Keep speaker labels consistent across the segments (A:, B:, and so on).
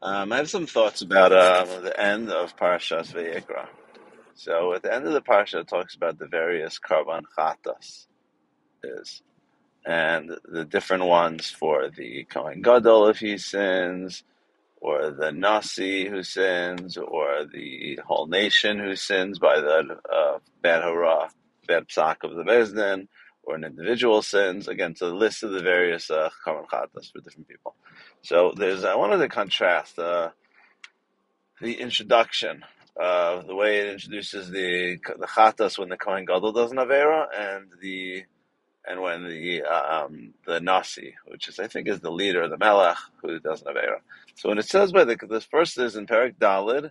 A: Um, I have some thoughts about uh, the end of Parashas Vayikra. So, at the end of the parsha, it talks about the various karban chatas is, and the different ones for the Kohen Gadol if he sins, or the Nasi who sins, or the whole nation who sins by the uh, bad hurrah, bad psak of the Beis Din, or an individual sins. Again, to the list of the various uh, chatas for different people. So, there's I wanted to contrast. Uh, the introduction of the way it introduces the the chatas when the kohen gadol does an avera and the and when the um, the nasi, which is I think is the leader, the melech, who does an avera. So when it says by the the first is in Perik Dalid,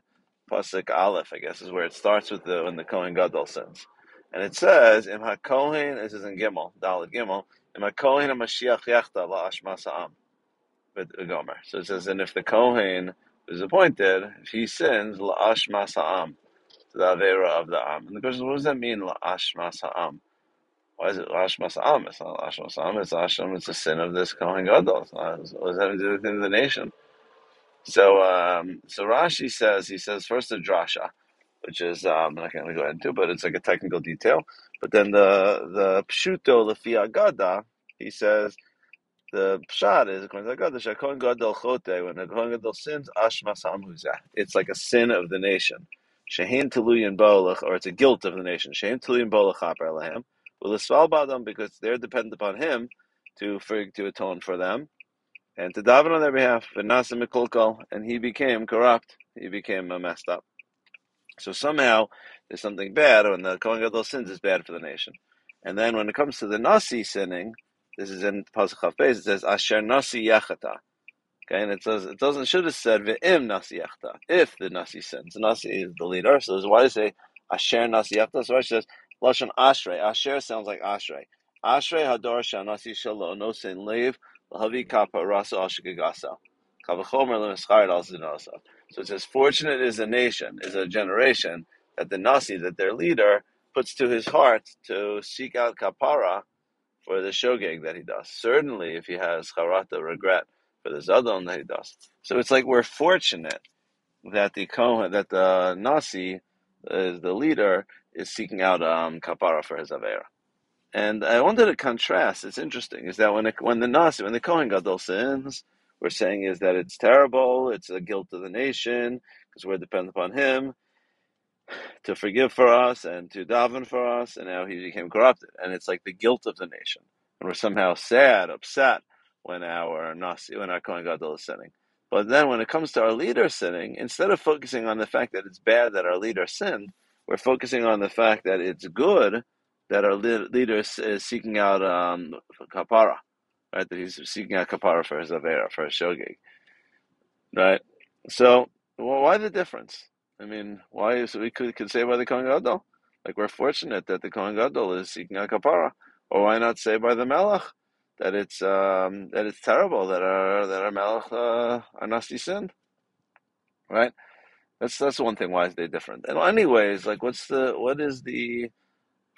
A: pasuk Aleph, I guess is where it starts with the when the kohen gadol sins, and it says im hakohen. This is in Gimel Dalid Gimel im hakohen Mashiach yachta la ashmasa'am Gomer. So it says, and if the Kohen is appointed, if he sins, la'ash masa'am, to the Avera of the Am. And the question is, what does that mean, la'ash masa'am? Why is it la'ash masa'am? It's not la'ash masa'am, it's asham, it's a sin of this Kohen Gadol. What does that do with the nation? So, um, so Rashi says, he says first a drasha, which is, um, I'm not going to go into, but it's like a technical detail. But then the, the pshuto, the fiagada, he says, the pshat is according to God, the Kohen Gadol chote, when the Kohen Gadol sins, ashmas hamuzah. It's like a sin of the nation. Shehin teluyin bolach, or it's a guilt of the nation. Shehin teluyin bolach. Well, the badam because they're dependent upon him to for, to atone for them and to daven on their behalf. And he became corrupt. He became messed up. So somehow there's something bad when the Kohen Gadol sins is bad for the nation. And then when it comes to the Nasi sinning, this is in Pasuk Beis. It says Asher Nasi Yachata. Okay, and it says it doesn't should have said Ve'im Nasi Yachata if the Nasi sins. Nasi is the leader, so why does it say Asher Nasi Yachata? So it says Lashon Ashrei. Asher sounds like Ashrei. Ashrei Hador Shanasi Shalo No Sin Lev Lahavi Kappa Rasa Ashikagasa. Kavachomer Lemischarid Al Zinosa. So it says, fortunate is a nation, is a generation that the Nasi, that their leader, puts to his heart to seek out kapara for the shogeg that he does. Certainly, if he has charata regret for the zadon that he does. So it's like we're fortunate that the kohen, that the nasi, is the leader, is seeking out um, kapara for his avera. And I wanted to contrast. It's interesting is that when it, when the nasi, when the kohen gadol sins, we're saying is that it's terrible. It's a guilt of the nation because we're dependent upon him to forgive for us and to daven for us, and now he became corrupted. And it's like the guilt of the nation. And we're somehow sad, upset when our Nasi, when our Kohen Gadol is sinning. But then when it comes to our leader sinning, instead of focusing on the fact that it's bad that our leader sinned, we're focusing on the fact that it's good that our leader is seeking out um, kapara, right? That he's seeking out kapara for his avera, for his shogeg, right? So, well, why the difference? I mean, why is we could, could say by the Kohen Gadol? Like we're fortunate that the Kohen Gadol is seeking a kapara, or why not say by the Melech that it's um, that it's terrible that our that our Melech uh, our Nasi sinned, right? That's that's one thing. Why is they different? And anyways, like what's the what is the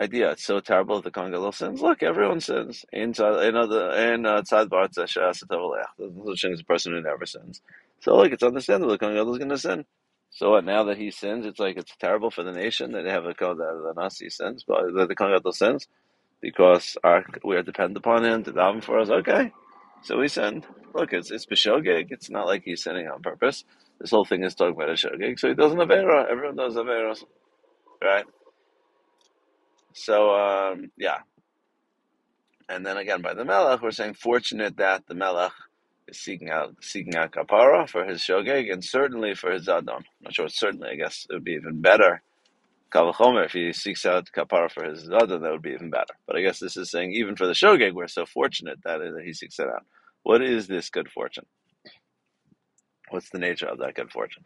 A: idea? It's so terrible that the Kohen Gadol sins. Look, everyone sins. In in other in uh, tzad bar tzasha There's no such thing as a person who never sins. So look, it's understandable the Kohen is going to sin. So what, now that he sins, it's like it's terrible for the nation that they have a code that the Nasi sins, but that the Kohen sins because our we are dependent upon him to daven for us. Okay, so we send. Look, it's it's b'shogeg. It's not like he's sinning on purpose. This whole thing is talking about a shogeg, so he doesn't have avera. Everyone does have averas, right? So um, yeah, and then again by the melech, we're saying fortunate that the melech is seeking out seeking out kapara for his shogeg and certainly for his zadon. I'm not sure. Certainly, I guess it would be even better Kavachomer, if he seeks out kapara for his zadon, that would be even better. But I guess this is saying even for the shogeg, we're so fortunate that he seeks it out. What is this good fortune? What's the nature of that good fortune?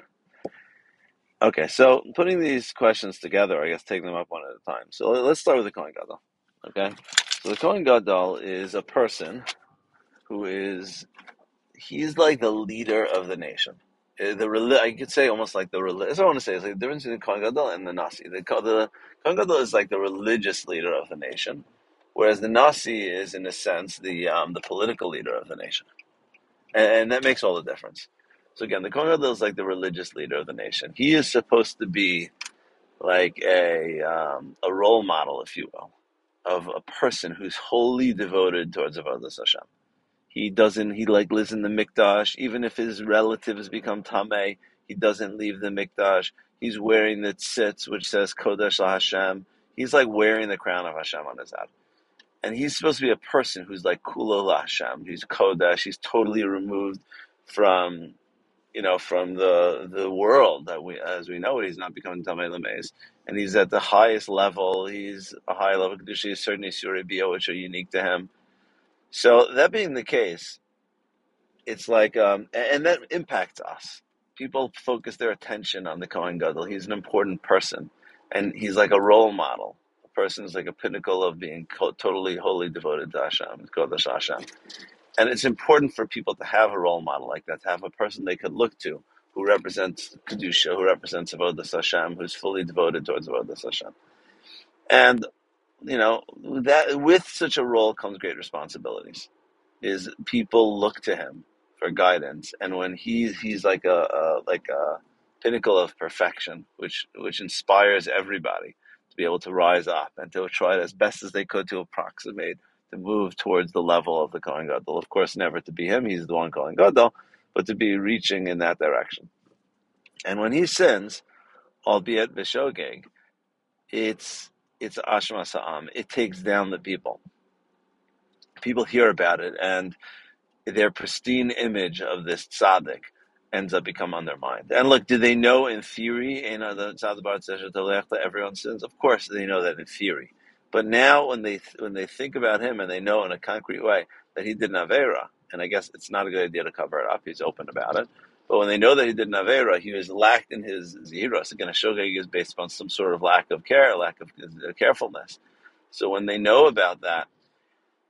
A: Okay, so putting these questions together, I guess taking them up one at a time. So let's start with the Kohen Gadol. Okay, so the Kohen Gadol is a person who is he's like the leader of the nation. Uh, the I could say almost like the religious. I want to say is like the difference between the Kohen Gadol and the Nasi. The, the Kohen Gadol is like the religious leader of the nation, whereas the Nasi is, in a sense, the um, the political leader of the nation, and, and that makes all the difference. So again, the Kohen Gadol is like the religious leader of the nation. He is supposed to be like a um, a role model, if you will, of a person who's wholly devoted towards avodas Hashem. He doesn't. He like lives in the mikdash, even if his relatives become tamei. He doesn't leave the mikdash. He's wearing the tzitz, which says Kodesh la Hashem. He's like wearing the crown of Hashem on his head, and he's supposed to be a person who's like Kulo la Hashem. He's Kodesh. He's totally removed from you know, from the the world that we, as we know it, he's not becoming Tamei Lameis, and he's at the highest level. He's a high level Kedusha. He's certainly Surah which are unique to him. So that being the case, it's like, um, and that impacts us. People focus their attention on the Kohen Gadol. He's an important person, and he's like a role model. A person is like a pinnacle of being totally, wholly devoted to Hashem, Kodesh Hashem. And it's important for people to have a role model like that, to have a person they could look to who represents Kedusha, who represents Avodah Hashem, who's fully devoted towards Avodah Hashem. And, you know, that with such a role comes great responsibilities. Is people look to him for guidance, and when he's he's like a, a like a pinnacle of perfection, which which inspires everybody to be able to rise up and to try as best as they could to approximate to move towards the level of the Kohen Gadol. Of course, never to be him, he's the one Kohen Gadol, but to be reaching in that direction. And when he sins, albeit Vishogeg, it's it's Ashma Sa'am. It takes down the people. People hear about it, and their pristine image of this tzaddik ends up becoming on their mind. And look, do they know in theory, know, the everyone sins? Of course, they know that in theory. But now, when they when they think about him and they know in a concrete way that he did an and I guess it's not a good idea to cover it up. He's open about it. But when they know that he did an he was lacked in his zihiros. Again, a shogeg is based upon some sort of lack of care, lack of carefulness. So when they know about that,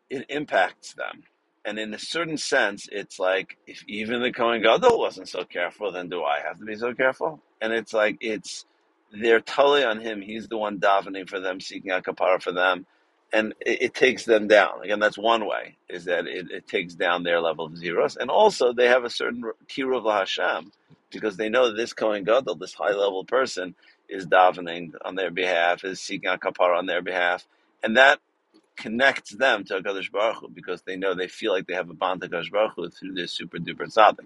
A: it impacts them. And in a certain sense, it's like if even the Kohen Gadol wasn't so careful, then do I have to be so careful? And it's like it's they're totally on him. He's the one davening for them, seeking a kapara for them, and it, it, takes them down. Again, that's one way is that it, it takes down their level of zihiros, and also they have a certain kiruv Hashem because they know this Kohen Gadol, this high level person, is davening on their behalf, is seeking a kapara on their behalf, and that connects them to Hakadosh Baruch Hu because they know they feel like they have a bond to Hakadosh Baruch Hu through this super duper tzaddik.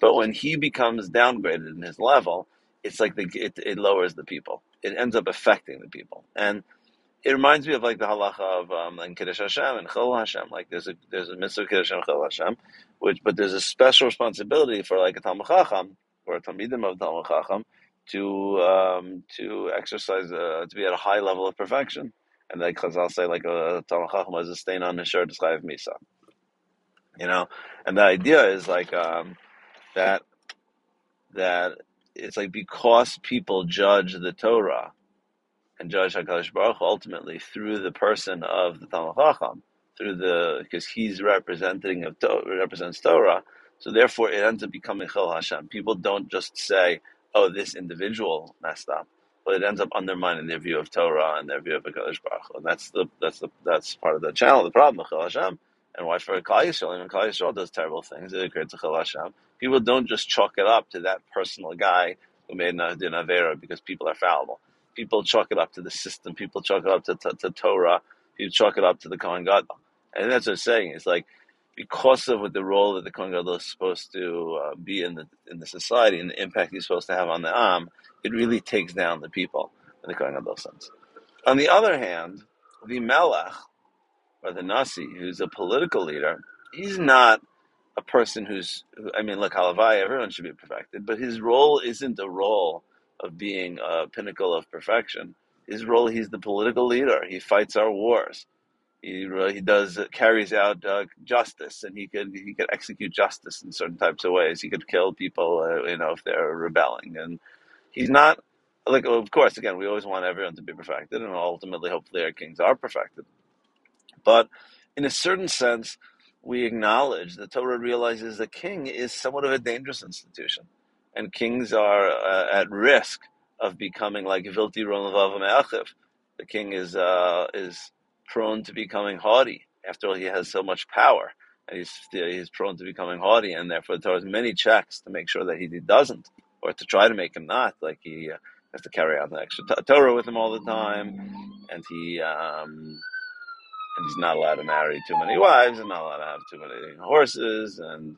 A: But when he becomes downgraded in his level, it's like the, it, it lowers the people. It ends up affecting the people, and it reminds me of like the halacha of um, like Kiddush Hashem and Chol Hashem. Like there's a there's a mitzvah Kiddush and Chol Hashem, which but there's a special responsibility for like a Talmid Chacham or a Talmidim of Talmid Chacham to um, to exercise uh, to be at a high level of perfection. And like Chazal say, like a Talmid Chacham has a stain on his shirt, chayav misa. You know, and the idea is like um, that that it's like because people judge the Torah and judge Hakadosh Baruch ultimately through the person of the Talmid Chacham, through the because he's representing of represents Torah, so therefore it ends up becoming Chil Hashem. People don't just say, "Oh, this individual messed up," but it ends up undermining their view of Torah and their view of Hakadosh Baruch and that's the that's the that's part of the channel, the problem of Chil Hashem. And why for Klal Yisrael, even Klal Yisrael does terrible things. It occurred to Chil Hashem People don't just chalk it up to that personal guy who made an Avera because people are fallible. People chalk it up to the system. People chalk it up to, to, to Torah. People chalk it up to the Kohen Gadol. And that's what I'm saying. It's like because of what the role that the Kohen Gadol is supposed to uh, be in the in the society and the impact he's supposed to have on the Am, it really takes down the people in the Kohen Gadol sense. On the other hand, the Melech, or the Nasi, who's a political leader, he's not a person who's, I mean, look, Halavai, everyone should be perfected, but his role isn't a role of being a pinnacle of perfection. His role, he's the political leader. He fights our wars. He he does carries out uh, justice, and he could he could execute justice in certain types of ways. He could kill people, uh, you know, if they're rebelling, and he's not like. Of course, again, we always want everyone to be perfected, and ultimately, hopefully, our kings are perfected. But in a certain sense, we acknowledge the Torah realizes the king is somewhat of a dangerous institution, and kings are uh, at risk of becoming like Vilti Ron The king is uh, is prone to becoming haughty. After all, he has so much power, and he's he's prone to becoming haughty, and therefore the Torah has many checks to make sure that he doesn't, or to try to make him not. Like he uh, has to carry out the extra Torah with him all the time, and he um, he's not allowed to marry too many wives, and not allowed to have too many horses, and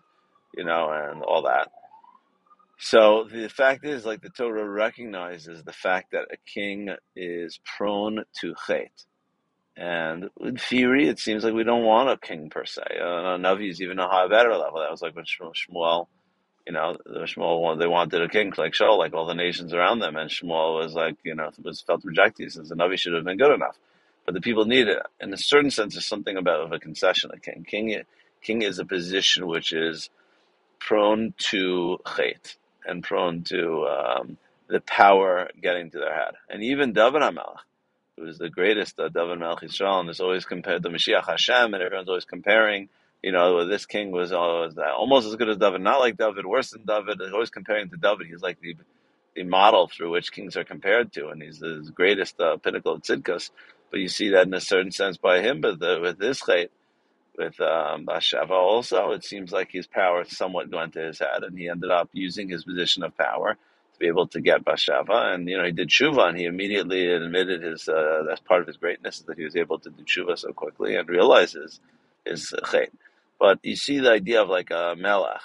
A: you know, and all that. So the fact is, like the Torah recognizes the fact that a king is prone to chait. And in theory, it seems like we don't want a king per se. Uh, Navi is even a high better level. That was like when Shmuel, you know, the Shmuel they wanted a king like Shaul, like all the nations around them, and Shmuel was like, you know, was felt rejected. Says the Navi should have been good enough, but the people need it. In a certain sense, there's something about of a concession. A king, king, king is a position which is prone to hate and prone to um, the power getting to their head. And even David HaMelech, who is the greatest uh, David Israel, and is always compared to Mashiach Hashem, and everyone's always comparing. You know, this king was, uh, almost as good as David, not like David, worse than David. They're always comparing to David. He's like the the model through which kings are compared to, and he's the greatest uh, pinnacle of tzidkas. But you see that in a certain sense by him, but the, with this chait, with um, Bas Sheva also, it seems like his power somewhat went to his head, and he ended up using his position of power to be able to get Bas Sheva. And, you know, he did Shuva, and he immediately admitted his, uh, that's part of his greatness, that he was able to do Shuva so quickly and realizes his, chait. But you see the idea of like a Melech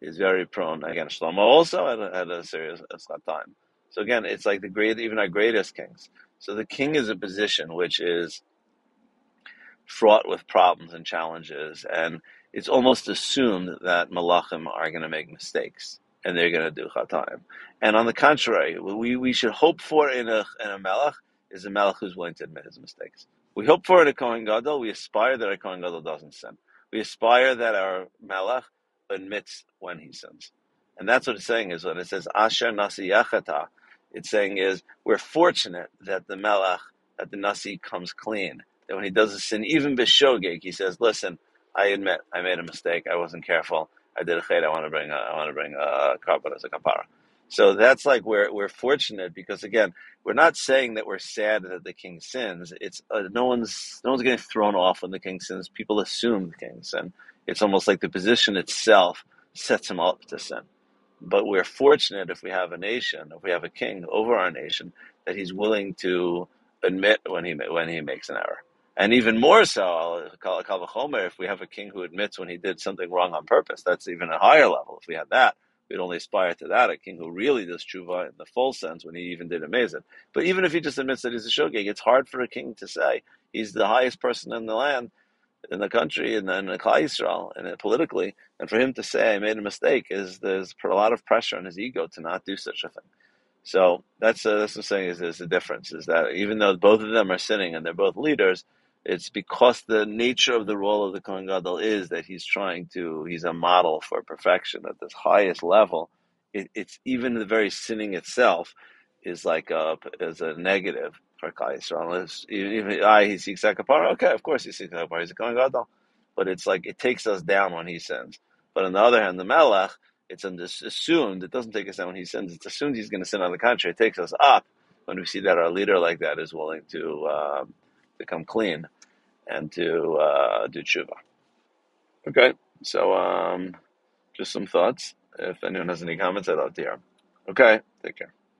A: is very prone. Again, Shlomo also had a, had a serious time. So again, it's like the great, even our greatest kings. So the king is a position which is fraught with problems and challenges, and it's almost assumed that malachim are going to make mistakes and they're going to do chataim. And on the contrary, we, we should hope for in a in a melech is a melech who's willing to admit his mistakes. We hope for in a kohen gadol. We aspire that our kohen gadol doesn't sin. We aspire that our melech admits when he sins, and that's what it's saying is when it says asher nasi yachata. It's saying is we're fortunate that the melech that the nasi comes clean that when he does a sin, even bishogeg, he says, "Listen, I admit I made a mistake. I wasn't careful. I did a chait. I want to bring a, I want to bring a karban as a kapara." So that's like we're we're fortunate because again, we're not saying that we're sad that the king sins. It's uh, no one's no one's getting thrown off when the king sins. People assume the king sin. It's almost like the position itself sets him up to sin. But we're fortunate if we have a nation, if we have a king over our nation, that he's willing to admit when he when he makes an error. And even more so, Kalvachomer, if we have a king who admits when he did something wrong on purpose, that's even a higher level. If we had that, we'd only aspire to that, a king who really does tshuva in the full sense when he even did amazing. But even if he just admits that he's a shogeg, it's hard for a king to say he's the highest person in the land, in the country, and then Klal Yisrael, and politically, and for him to say I made a mistake is there's a lot of pressure on his ego to not do such a thing. So that's uh, that's what I'm saying is, is the difference is that even though both of them are sinning and they're both leaders, it's because the nature of the role of the Kohen Gadol is that he's trying to, he's a model for perfection at this highest level. It, it's even the very sinning itself is like a, is a negative for. Even, even I, he seeks Akapara, okay, of course he seeks Akapara, he's a Kohen. But it's like, it takes us down when he sins. But on the other hand, the Melech, it's assumed, it doesn't take us down when he sins, it's assumed he's going to sin on the contrary. It takes us up when we see that our leader like that is willing to, um, become clean and to uh, do tshuva. Okay, so um, just some thoughts. If anyone has any comments, I'd love to hear. Okay, take care.